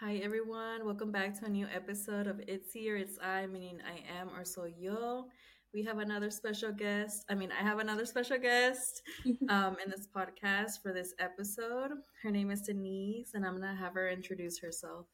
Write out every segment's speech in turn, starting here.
Hi everyone, welcome back to a new episode of It's Here, It's I, meaning I am or so yo. We have another special guest. I mean, I have another special guest um, in this podcast for this episode. Her name is Denise, and I'm gonna have her introduce herself.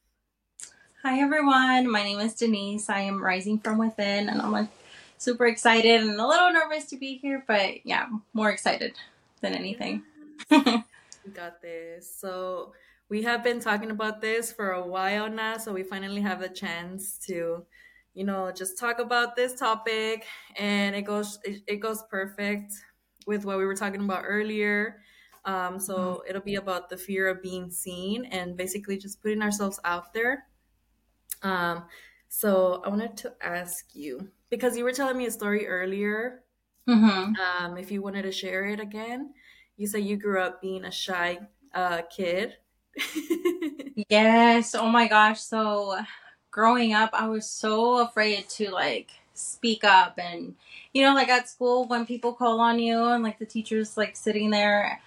Hi everyone, my name is Denise. I am rising from within, and I'm like super excited and a little nervous to be here, but yeah, more excited than anything. We got this. So we have been talking about this for a while now, so we finally have the chance to, you know, just talk about this topic, and it goes it, it goes perfect with what we were talking about earlier. Um, so it'll be about the fear of being seen and basically just putting ourselves out there. Um, so I wanted to ask you because you were telling me a story earlier. hmm Um, if you wanted to share it again, you said you grew up being a shy uh, kid. Yes, oh my gosh. So growing up, I was so afraid to like speak up and you know, like at school when people call on you and like the teachers like sitting there,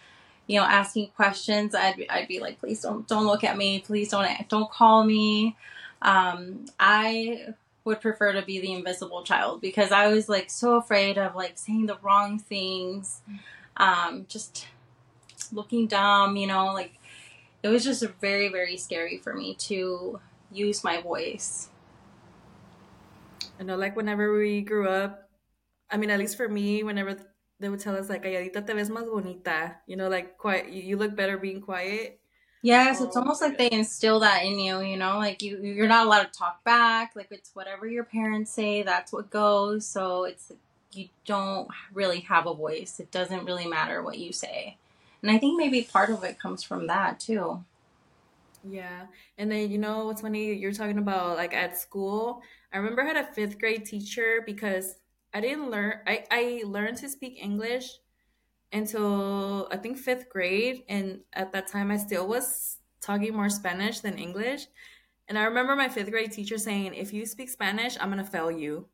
you know, asking questions, I'd be, I'd be like, please don't don't look at me, please don't don't call me. Um, I would prefer to be the invisible child because I was like so afraid of like saying the wrong things, um, just looking dumb, you know, like it was just very very scary for me to use my voice. I know, like whenever we grew up, I mean, at least for me, whenever they would tell us like, "Calladita te ves más bonita," you know, like quiet, you, look better being quiet. Yes, it's almost like they instill that in you, you know, like you you're not allowed to talk back, like it's whatever your parents say, that's what goes. So it's you don't really have a voice. It doesn't really matter what you say. And I think maybe part of it comes from that too. Yeah. And then, you know, what's funny, you're talking about like at school. I remember I had a fifth grade teacher because I didn't learn, I, I learned to speak English until I think fifth grade. And at that time, I still was talking more Spanish than English. And I remember my fifth grade teacher saying, if you speak Spanish, I'm going to fail you.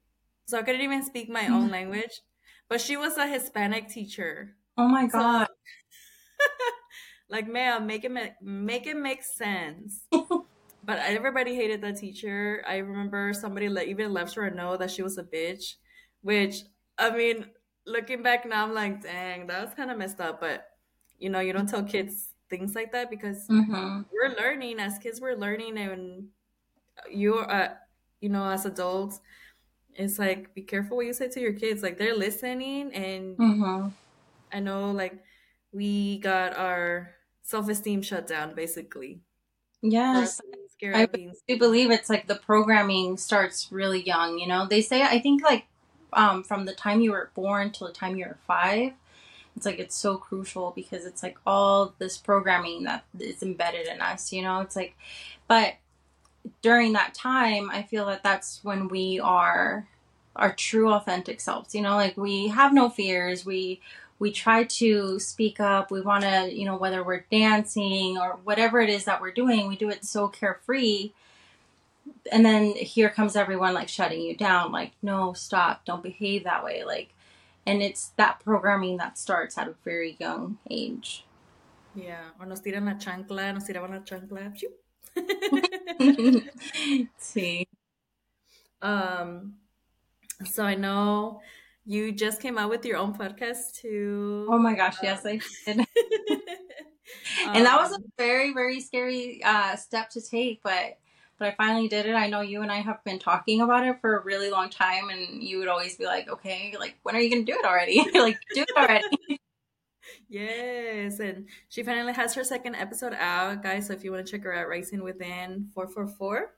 So I couldn't even speak my own language. But she was a Hispanic teacher. Oh my So, God. like, ma'am, make it make, make it make sense. But everybody hated that teacher. I remember somebody le- even left her a note that she was a bitch, which I mean, looking back now, I'm like, dang, that was kind of messed up. But you know, you don't tell kids things like that because hmm we're learning as kids. We're learning, and you're, uh, you know, as adults, it's like be careful what you say to your kids. Like they're listening, and hmm I know, like we got our self esteem shut down basically Yes. I do believe it's like the programming starts really young, you know. They say I think like um from the time you were born till the time you were 5 it's like it's so crucial because it's like all this programming that is embedded in us you know it's like but during that time i feel that that's when we are our true authentic selves you know like we have no fears we we try to speak up. We want to you know whether we're dancing or whatever it is that we're doing we do it so carefree. And then here comes everyone like shutting you down like no stop. Don't behave that way. Like and it's that programming that starts at a very young age. Yeah, o nos tiran la chancla, nos tiraban la chancla. Sí. Um, so I know you just came out with your own podcast too. oh my gosh Um, yes i did and that was a um, very very scary uh, step to take but but i finally did it i know you and i have been talking about it for a really long time and you would always be like okay like when are you gonna do it already like do it already yes, and she finally has her second episode out, guys. So if you want to check her out, Rising Within 444.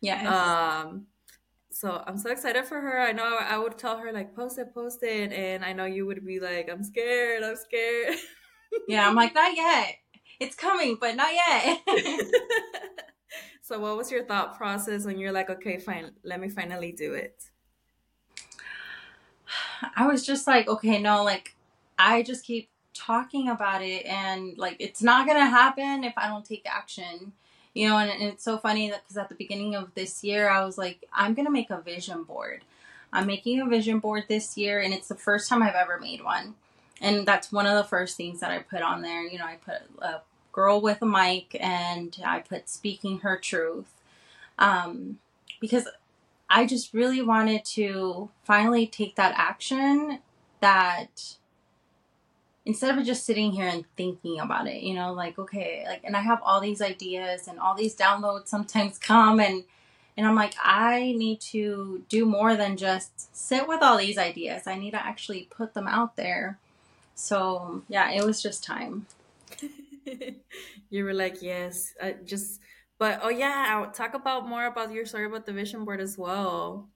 yes Um, so I'm so excited for her. I know I would tell her like post it, post it, and I know you would be like, I'm scared, I'm scared. yeah i'm like not yet it's coming but not yet so what was your thought process when you're like, okay, fine, let me finally do it? I was just like, okay, no, like I just keep talking about it and like it's not gonna happen if I don't take action. You know, and, and it's so funny that because at the beginning of this year, I was like, I'm gonna make a vision board. I'm making a vision board this year, and it's the first time I've ever made one. And that's one of the first things that I put on there. You know, I put a girl with a mic and I put speaking her truth. Um, because I just really wanted to finally take that action that instead of just sitting here and thinking about it, you know, like, okay, like, and I have all these ideas and all these downloads sometimes come and, and I'm like, I need to do more than just sit with all these ideas. I need to actually put them out there. So, yeah, it was just time. you were like, yes, I just, but oh, yeah, I'll talk about more about your story about the vision board as well.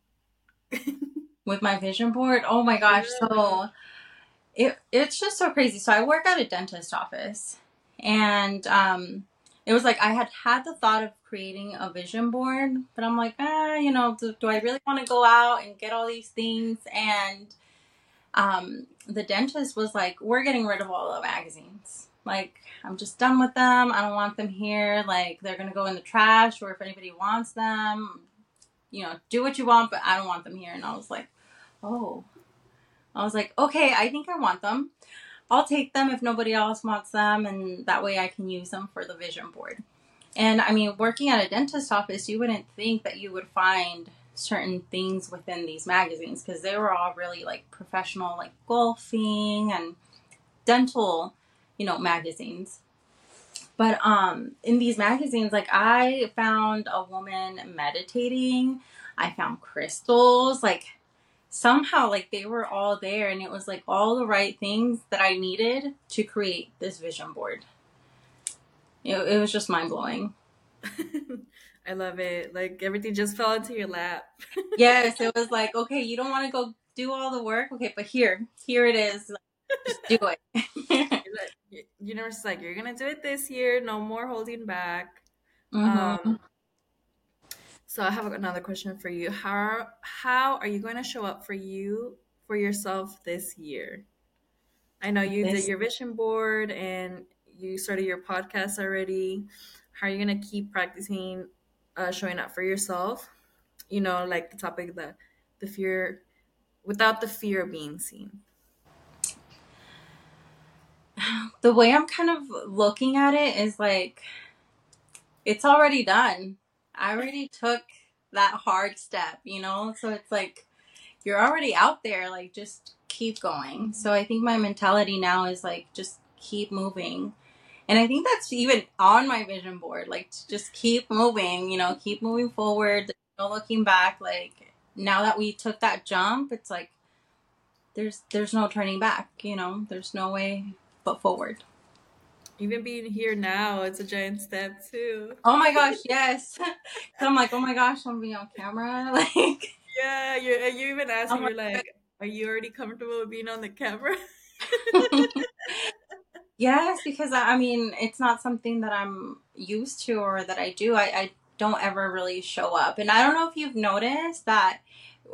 with my vision board, oh my gosh. Yeah. So, it it's just so crazy. So I work at a dentist office, and um, it was like I had had the thought of creating a vision board, but I'm like, ah, you know, do, do I really want to go out and get all these things? And um, the dentist was like, we're getting rid of all the magazines. Like, I'm just done with them. I don't want them here. Like, they're gonna go in the trash, or if anybody wants them, you know, do what you want, but I don't want them here. And I was like, oh, I was like, okay, I think I want them. I'll take them if nobody else wants them, and that way I can use them for the vision board. And I mean, working at a dentist office, you wouldn't think that you would find certain things within these magazines because they were all really like professional, like golfing and dental, you know, magazines. But um, in these magazines, like I found a woman meditating, I found crystals, like somehow like they were all there and it was like all the right things that I needed to create this vision board. It, it was just mind blowing. I love it. Like everything just fell into your lap. yes, it was like, okay, you don't want to go do all the work. Okay, but here, here it is. Just do it. Universe is like, you're going to do it this year. No more holding back. Mm-hmm. Um, so I have another question for you. How how are you going to show up for you for yourself this year? I know you this- did your vision board and you started your podcast already. How are you going to keep practicing uh, showing up for yourself? You know, like the topic the the fear without the fear of being seen. The way I'm kind of looking at it is like it's already done I already took that hard step, you know? So it's like you're already out there, like just keep going. Mm-hmm. So I think my mentality now is like just keep moving. And I think that's even on my vision board, like to just keep moving, you know, keep moving forward, no looking back. Like now that we took that jump, it's like there's there's no turning back, you know, there's no way but forward even being here now, it's a giant step too. Oh my gosh, yes. I'm like, oh my gosh, I'm being on camera. Like, yeah, you you even asked oh me, like, are you already comfortable with being on the camera? yes, because I mean, it's not something that I'm used to or that I do. I, I don't ever really show up, and I don't know if you've noticed that.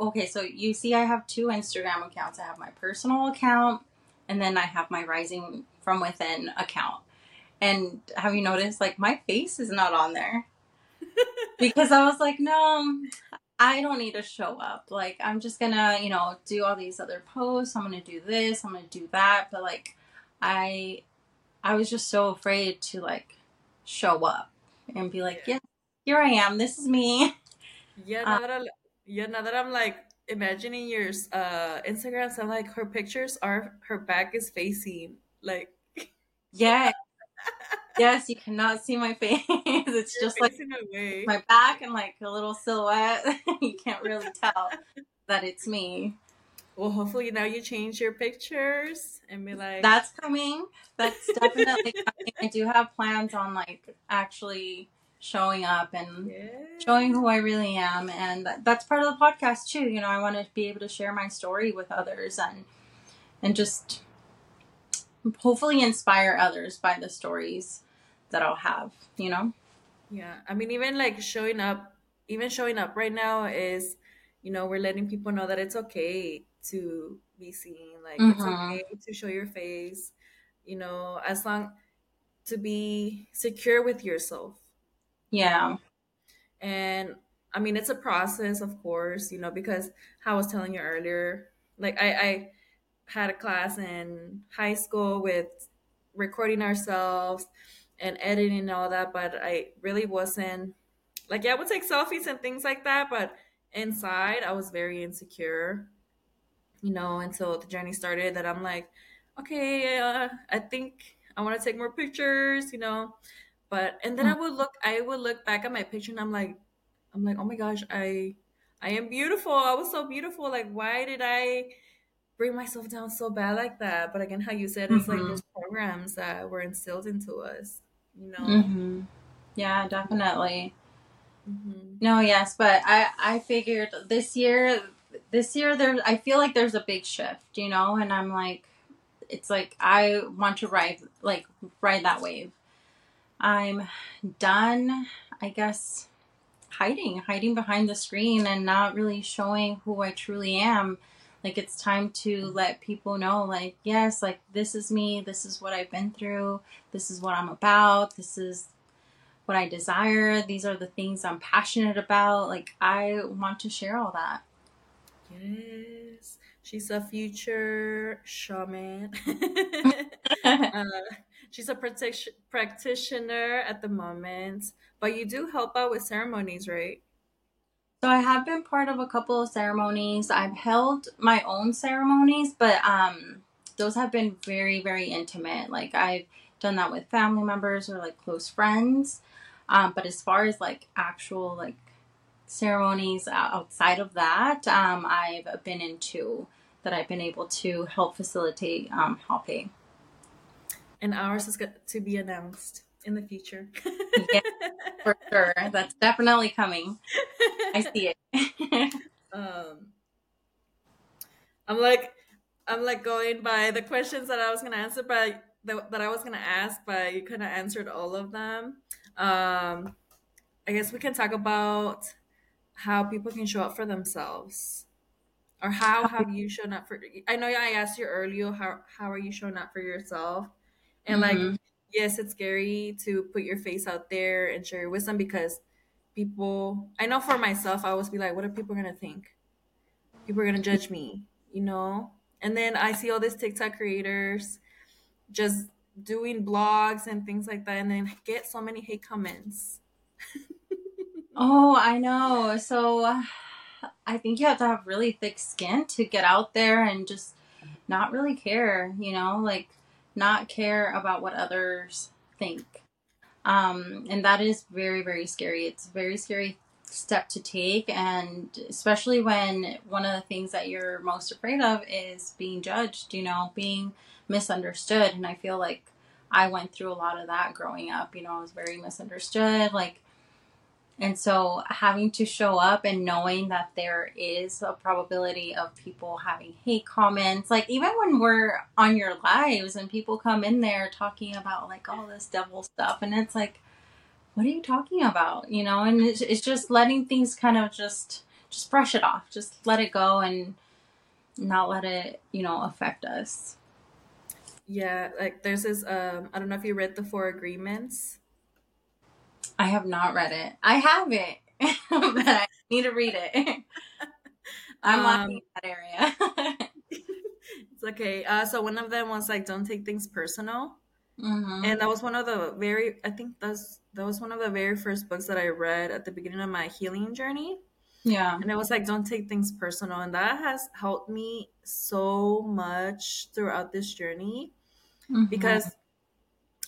Okay, so you see, I have two Instagram accounts. I have my personal account, and then I have my Rising from Within account. And have you noticed, like, my face is not on there? because I was like, no, I don't need to show up. Like, I'm just gonna, you know, do all these other posts. I'm gonna do this. I'm gonna do that. But like, I, I was just so afraid to like show up and be like, yeah, here I am. This is me. Yeah. Now um, that I, yeah. Now that I'm like imagining your uh Instagram, so I'm like, her pictures are her back is facing like. Yeah, yes, you cannot see my face. It's You're just like my back and like a little silhouette. you can't really tell that it's me. Well, hopefully now you change your pictures and be like That's coming. That's definitely coming. I do have plans on like actually showing up and yeah. showing who I really am and that's part of the podcast too. You know, I want to be able to share my story with others and and just hopefully inspire others by the stories that I'll have, you know? Yeah. I mean, even like showing up, even showing up right now is, you know, we're letting people know that it's okay to be seen. Like, mm-hmm. it's okay to show your face, you know, as long to be secure with yourself. Yeah. And I mean, it's a process, of course, you know, because how I was telling you earlier, like, I, I, had a class in high school with recording ourselves and editing and all that, but I really wasn't like yeah, I would take selfies and things like that, but inside I was very insecure, you know, until the journey started that I'm like, okay, uh, I think I want to take more pictures, you know. But and then I would look I would look back at my picture and I'm like I'm like, "Oh my gosh, I I am beautiful. I was so beautiful. Like why did I bring myself down so bad like that?" But again, how you said it's like Mm-hmm. those programs that were instilled into us, you know. Mm-hmm. Yeah, definitely. hmm No, yes, but I I figured this year this year there I feel like there's a big shift, you know, and I'm like it's like I want to ride like ride that wave. I'm done, I guess, hiding, hiding behind the screen and not really showing who I truly am. Like it's time to let people know like yes, like this is me, this is what I've been through, this is what I'm about, this is what I desire. These are the things I'm passionate about. Like, I want to share all that. Yes, she's a future shaman. uh, she's a practic- practitioner at the moment, but you do help out with ceremonies, right? So, I have been part of a couple of ceremonies. I've held my own ceremonies, but um, those have been very, very intimate. Like, I've done that with family members or like close friends. Um, but as far as like actual like ceremonies outside of that, um, I've been in two that I've been able to help facilitate um, helping. And ours is got to be announced in the future. Yeah, for sure. That's definitely coming. I see it. um, I'm like, I'm like going by the questions that I was gonna answer, but that, that I was gonna ask, but you kind of answered all of them. Um, I guess we can talk about how people can show up for themselves, or how have you shown up for? I know I asked you earlier how how are you showing up for yourself, and like hmm yes, it's scary to put your face out there and share your wisdom because people. I know for myself, I always be like, what are people gonna think? people are gonna judge me, you know? And then I see all these TikTok creators just doing blogs and things like that, and then get so many hate comments. Oh, I know. So I think you have to have really thick skin to get out there and just not really care, you know, like not care about what others think. Um, and that is very, very scary. It's a very scary step to take. And especially when one of the things that you're most afraid of is being judged, you know, being misunderstood. And I feel like I went through a lot of that growing up. You know, I was very misunderstood. Like, and so having to show up and knowing that there is a probability of people having hate comments, like even when we're on your lives and people come in there talking about like all this devil stuff, and it's like, what are you talking about? You know, and it's, it's just letting things kind of just just brush it off, just let it go and not let it, you know, affect us. Yeah, like there's this um I don't know if you read the Four Agreements. I have not read it. I have it, but I need to read it. I'm lacking Um in that area. it's okay. Uh so one of them was like don't take things personal. hmm And that was one of the very I think that's that was one of the very first books that I read at the beginning of my healing journey. Yeah. And it was like, don't take things personal. And that has helped me so much throughout this journey hmm because,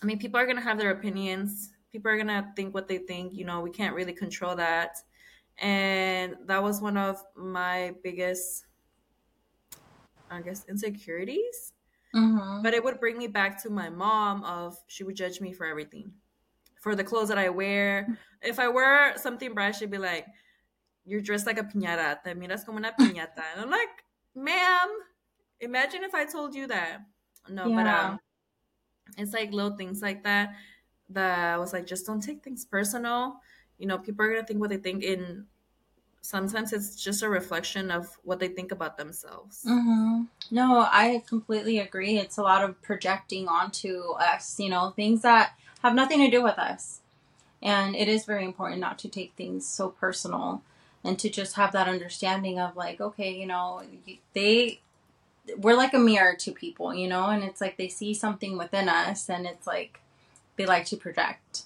I mean, people are going to have their opinions. People are to think what they think. You know, we can't really control that. And that was one of my biggest, I guess, insecurities. hmm But it would bring me back to my mom of she would judge me for everything. For the clothes that I wear. If I wear something bright, she'd be like, you're dressed like a piñata. Te miras como una piñata. And I'm like, ma'am, imagine if I told you that. No, but um, it's like little things like that that I was like, just don't take things personal. You know, people are gonna think what they think. In sometimes it's just a reflection of what they think about themselves. hmm No, I completely agree. It's a lot of projecting onto us, you know, things that have nothing to do with us. And it is very important not to take things so personal and to just have that understanding of like, okay, you know, they we're like a mirror to people, you know, and it's like they see something within us and it's like they like to project.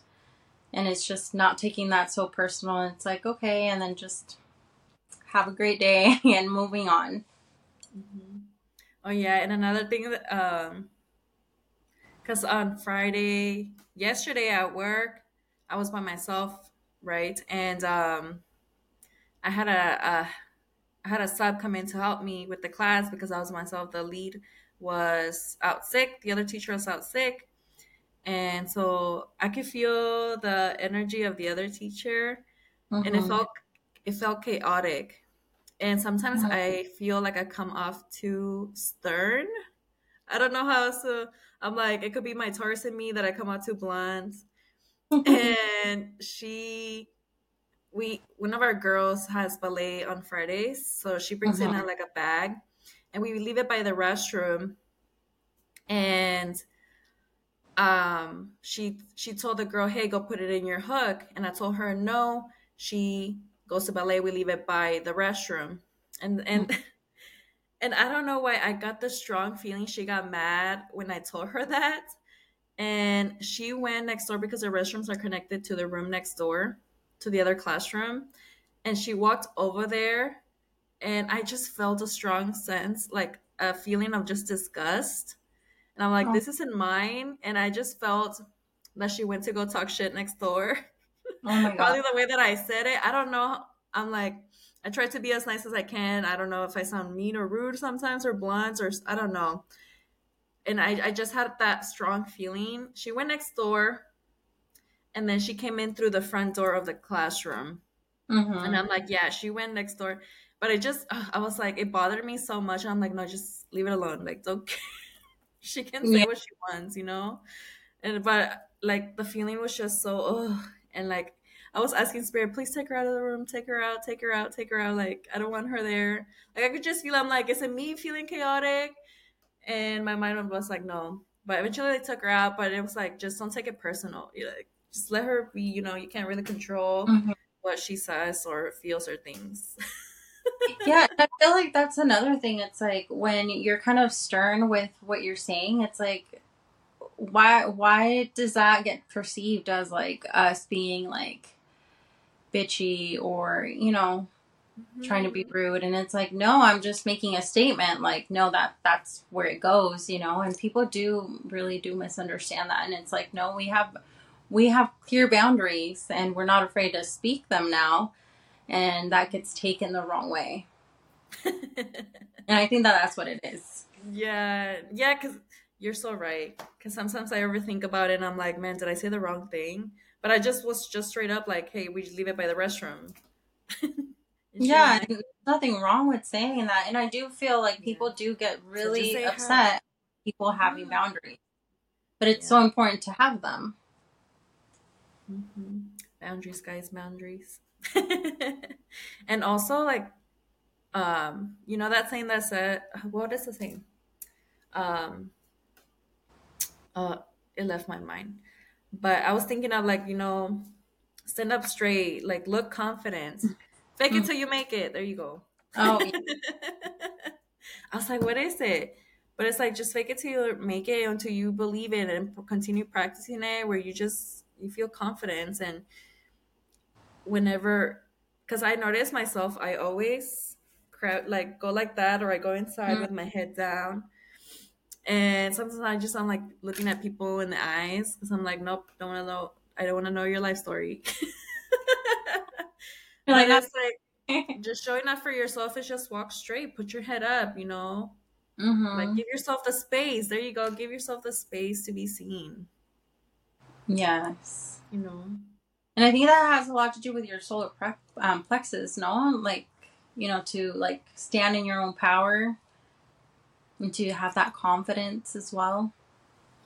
And it's just not taking that so personal. It's like, okay, and then just have a great day and moving on. Mm-hmm. Oh yeah, and another thing that um because on Friday, yesterday at work, I was by myself, right? And um I had a, a I had a sub come in to help me with the class because I was myself. The lead was out sick. The other teacher was out sick. And so I could feel the energy of the other teacher mm-hmm. and it mm-hmm. felt it felt chaotic. And sometimes mm-hmm. I feel like I come off too stern. I don't know how to I'm like, it could be my Taurus in me that I come out too blunt. and she we one of our girls has ballet on Fridays, so she brings in a, like a bag, and we leave it by the restroom. And um, she she told the girl, "Hey, go put it in your hook," and I told her, "No." She goes to ballet. We leave it by the restroom, and and. Mm. And I don't know why I got the strong feeling she got mad when I told her that. And she went next door because the restrooms are connected to the room next door to the other classroom and she walked over there and I just felt a strong sense, like a feeling of just disgust. And I'm like, oh. this isn't mine. And I just felt that she went to go talk shit next door. Oh my God. Probably the way that I said it. I don't know. I'm like, I try to be as nice as I can. I don't know if I sound mean or rude sometimes or blunt or I don't know. And I, I just had that strong feeling. She went next door and then she came in through the front door of the classroom mm-hmm. and i'm like yeah she went next door but I just i was like it bothered me so much i'm like no just leave it alone like okay she can say yeah. what she wants you know and but like the feeling was just so oh and like I was asking Spirit, please take her out of the room, take her out, take her out, take her out. Like, I don't want her there. Like, I could just feel, I'm like, is it me feeling chaotic? And my mind was like, no. But eventually they took her out, but it was like, just don't take it personal. You're like, just let her be you know you can't really control mm-hmm. what she says or feels or things yeah i feel like that's another thing it's like when you're kind of stern with what you're saying it's like why why does that get perceived as like us being like bitchy or you know mm-hmm. trying to be mm-hmm. rude and it's like no i'm just making a statement like no that that's where it goes you know and people do really do misunderstand that and it's like no we have we have clear boundaries and we're not afraid to speak them now and that gets taken the wrong way. And i think that that's what it is. Yeah yeah because you're so right. Because sometimes i overthink about it and i'm like man did i say the wrong thing? But i just was just straight up like hey we leave it by the restroom. Yeah nothing wrong with saying that and i do feel like people yeah. do get really so upset people having boundaries. But it's yeah. so important to have them. Mm-hmm. Boundaries, guys, boundaries. and also, like, um, you know that saying that said, what is the saying? Um, uh, it left my mind. But I was thinking of like, you know, stand up straight, like look confident, fake it mm. till you make it. There you go. Oh. I was like, what is it? But it's like just fake it till you make it until you believe it and continue practicing it. Where you just you feel confidence and whenever because i notice myself i always crowd like go like that or i go inside mm-hmm. with my head down and sometimes i just i'm like looking at people in the eyes because i'm like nope don't want to know i don't want to know your life story like that's like just showing up for yourself is just walk straight put your head up you know mm-hmm. like give yourself the space there you go give yourself the space to be seen Yes. You know. And I think that has a lot to do with your solar pre- um, plexus, no? Like, you know, to like stand in your own power and to have that confidence as well.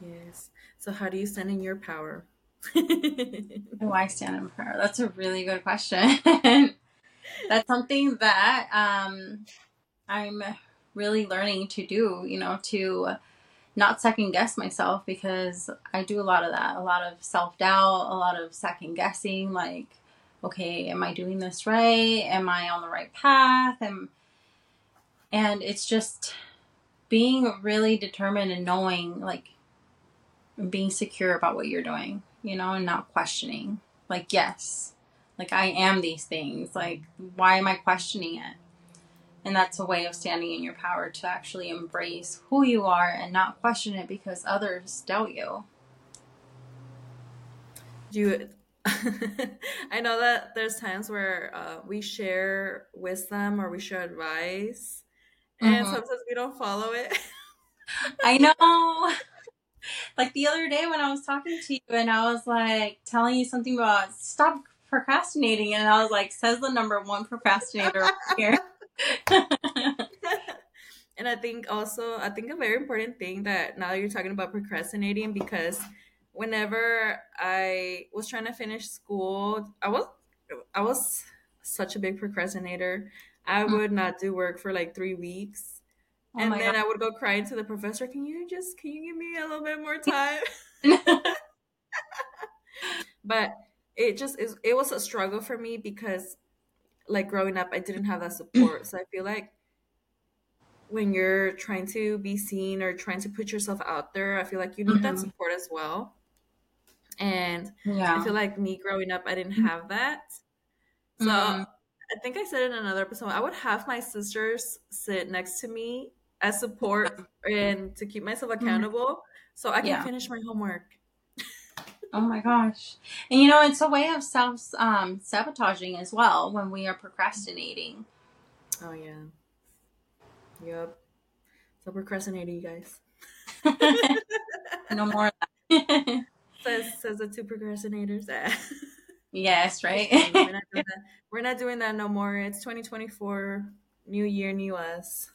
Yes. So, how do you stand in your power? do I stand in power? That's a really good question. That's something that um, I'm really learning to do, you know, to not second guess myself because I do a lot of that, a lot of self doubt, a lot of second guessing, like, okay, am I doing this right? Am I on the right path? And and it's just being really determined and knowing like being secure about what you're doing, you know, and not questioning. Like, yes, like I am these things. Like, why am I questioning it? And that's a way of standing in your power to actually embrace who you are and not question it because others doubt you. You I know that there's times where uh, we share wisdom or we share advice, and Mm-hmm. sometimes we don't follow it. I know. Like the other day when I was talking to you and I was like telling you something about stop procrastinating, and I was like, says the number one procrastinator over here. and I think also, I think a very important thing that now that you're talking about procrastinating, because whenever I was trying to finish school, I was I was such a big procrastinator. I mm. would not do work for like three weeks. Oh and then I would go crying to the professor, Can you just can you give me a little bit more time? but it just is it was a struggle for me because like growing up I didn't have that support. So I feel like when you're trying to be seen or trying to put yourself out there, I feel like you need that Mhm. support as well. And I feel like me growing up, I didn't have that. So Mm. I think I said in another episode, I would have my sisters sit next to me as support and to keep myself accountable so I can Yeah. finish my homework. Oh my gosh. And you know, it's a way of self um, sabotaging as well when we are procrastinating. Oh yeah. Yep. So procrastinating, you guys. no more. Says says the two procrastinators. yes, right? we're, not doing that. we're not doing that no more. It's 2024. New year, new us.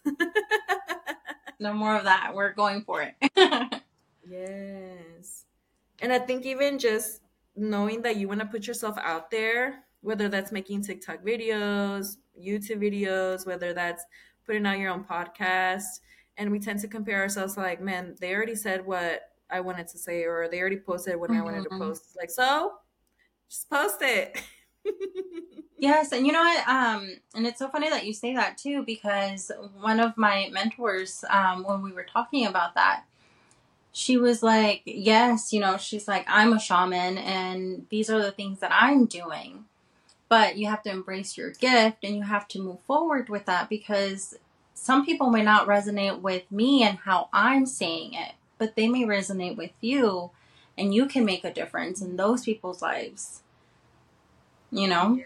no more of that. We're going for it. yes. And I think even just knowing that you want to put yourself out there, whether that's making TikTok videos, YouTube videos, whether that's putting out your own podcast, and we tend to compare ourselves like, man, they already said what I wanted to say, or they already posted what I wanted to Mhm. post. Like, so just post it. Yes, and you know what? Um, and it's so funny that you say that too, because one of my mentors, um, when we were talking about that, she was like, Yes, you know, she's like, I'm a shaman and these are the things that I'm doing. But you have to embrace your gift and you have to move forward with that because some people may not resonate with me and how I'm saying it, but they may resonate with you and you can make a difference in those people's lives. You know?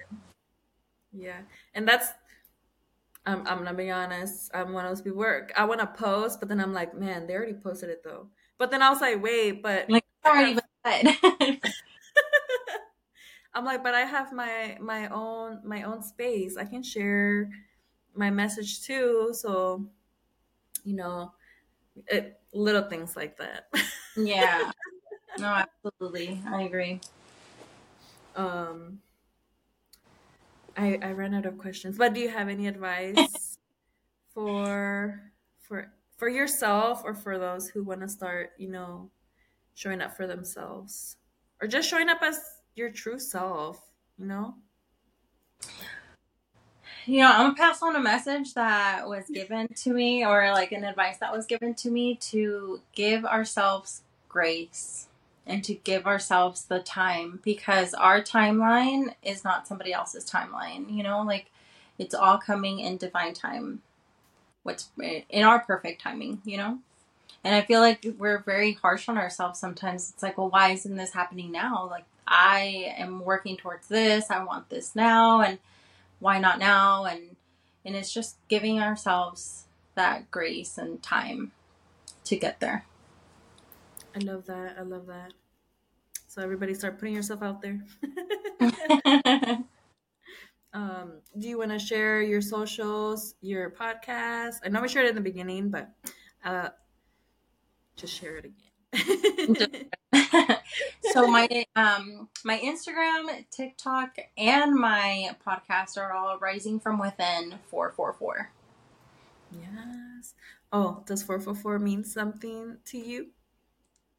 Yeah, and that's I'm I'm gonna be honest. I'm one of those people where I want to post, but then I'm like, man, they already posted it though. But then I was like, wait, but Like, been said. I'm like, but I have my my own my own space. I can share my message too. So, you know, it, little things like that. yeah. No, absolutely. I agree. um, I I ran out of questions, but do you have any advice for for for yourself or for those who want to start, you know, showing up for themselves or just showing up as your true self, you know? You know, I'm gonna pass on a message that was given to me, or like an advice that was given to me to give ourselves grace and to give ourselves the time because our timeline is not somebody else's timeline. You know, like it's all coming in divine time. What's in our perfect timing, you know? And I feel like we're very harsh on ourselves sometimes. It's like, well, why isn't this happening now? Like, I am working towards this. I want this now. And why not now? And, and it's just giving ourselves that grace and time to get there. I love that. I love that. So everybody start putting yourself out there. um, do you want to share your socials, your podcast? I know we shared it in the beginning, but uh, just share it again. so my um my Instagram, TikTok, and my podcast are all rising from within four four four. yes. Oh, does 444 mean something to you?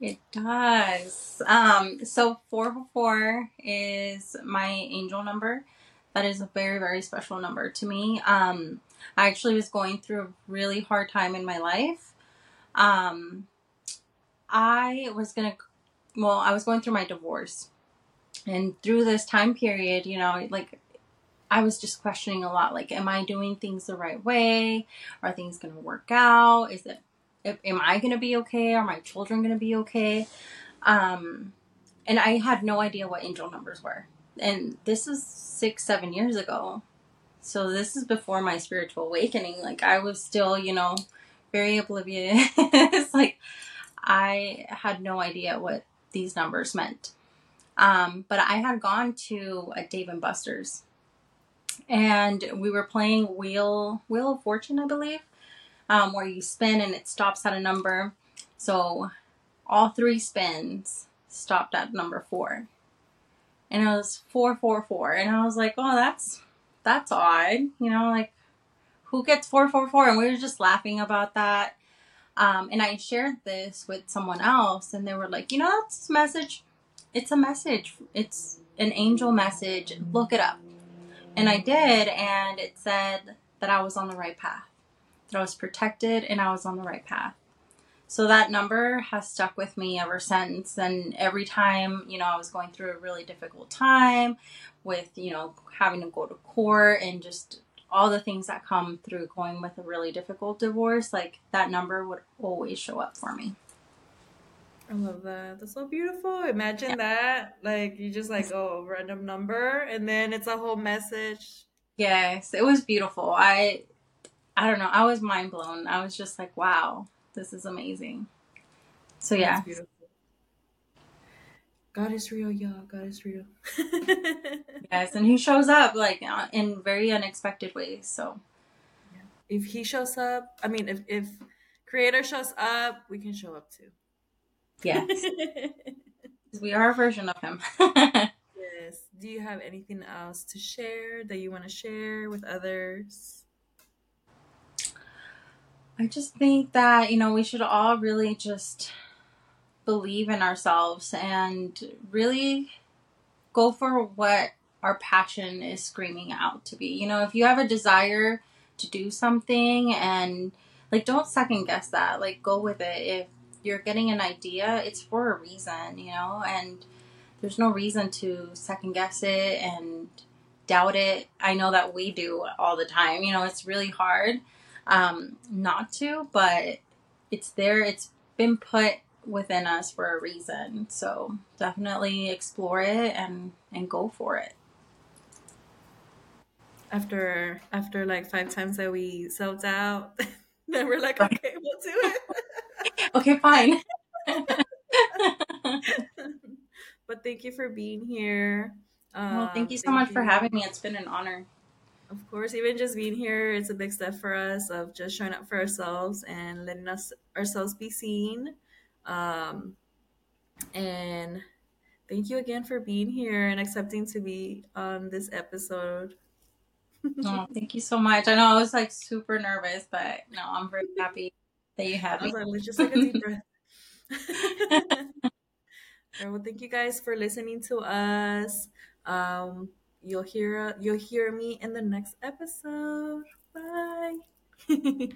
It does. Um, so 444 is my angel number. That is a very, very special number to me. Um, I actually was going through a really hard time in my life. Um, I was going to well, I was going through my divorce. And through this time period, you know, like I was just questioning a lot like am I doing things the right way? Are things going to work out? Is it am I going to be okay? Are my children going to be okay? Um and I had no idea what angel numbers were. And this was 6 7 years ago. So this is before my spiritual awakening. Like I was still, you know, very oblivious. like I had no idea what these numbers meant. Um, but I had gone to a Dave and Buster's and we were playing Wheel Wheel of Fortune, I believe, um, where you spin and it stops at a number. So all three spins stopped at number four, and it was four four four, and I was like, oh, that's that's odd, you know, like who gets four four four, and we were just laughing about that. Um, and I shared this with someone else, and they were like, you know, that's a message. It's a message. It's an angel message. Look it up. And I did, and it said that I was on the right path, that I was protected, and I was on the right path. So that number has stuck with me ever since. And every time, you know, I was going through a really difficult time with, you know, having to go to court and just all the things that come through going with a really difficult divorce, like that number would always show up for me. I love that. That's so beautiful. Imagine yeah. that. Like you just like oh random number and then it's a whole message. Yes, it was beautiful. I I don't know. I was mind blown. I was just like, wow, this is amazing. So yeah. God is real, y'all. God is real. yes, and he shows up like uh, in very unexpected ways. So if he shows up, I mean, if if creator shows up, we can show up too. Yes. we are a version of him. yes. Do you have anything else to share that you want to share with others? I just think that, you know, we should all really just believe in ourselves and really go for what our passion is screaming out to be. You know, if you have a desire to do something and like don't second guess that. Like go with it. If you're getting an idea, it's for a reason, you know, and there's no reason to second guess it and doubt it. I know that we do all the time. You know, it's really hard um, not to, but it's there. It's been put within us for a reason. So definitely explore it and and go for it. After after like five times that we self doubt, then we're like, okay, we'll do it. okay, fine. but thank you for being here. well, thank you so thank much you. for having me. It's been an honor. Of course, even just being here, it's a big step for us of just showing up for ourselves and letting us ourselves be seen. Um, and thank you again for being here and accepting to be on this episode. oh, thank you so much. I know I was like super nervous, but no, I'm very happy that you have me. Like, just like a deep breath. well, thank you guys for listening to us. Um, you'll hear uh, you'll hear me in the next episode. Bye.